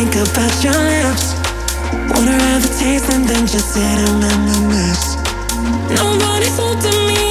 Think about your lips. Wanna have a taste and then just sit and reminisce. Nobody's holding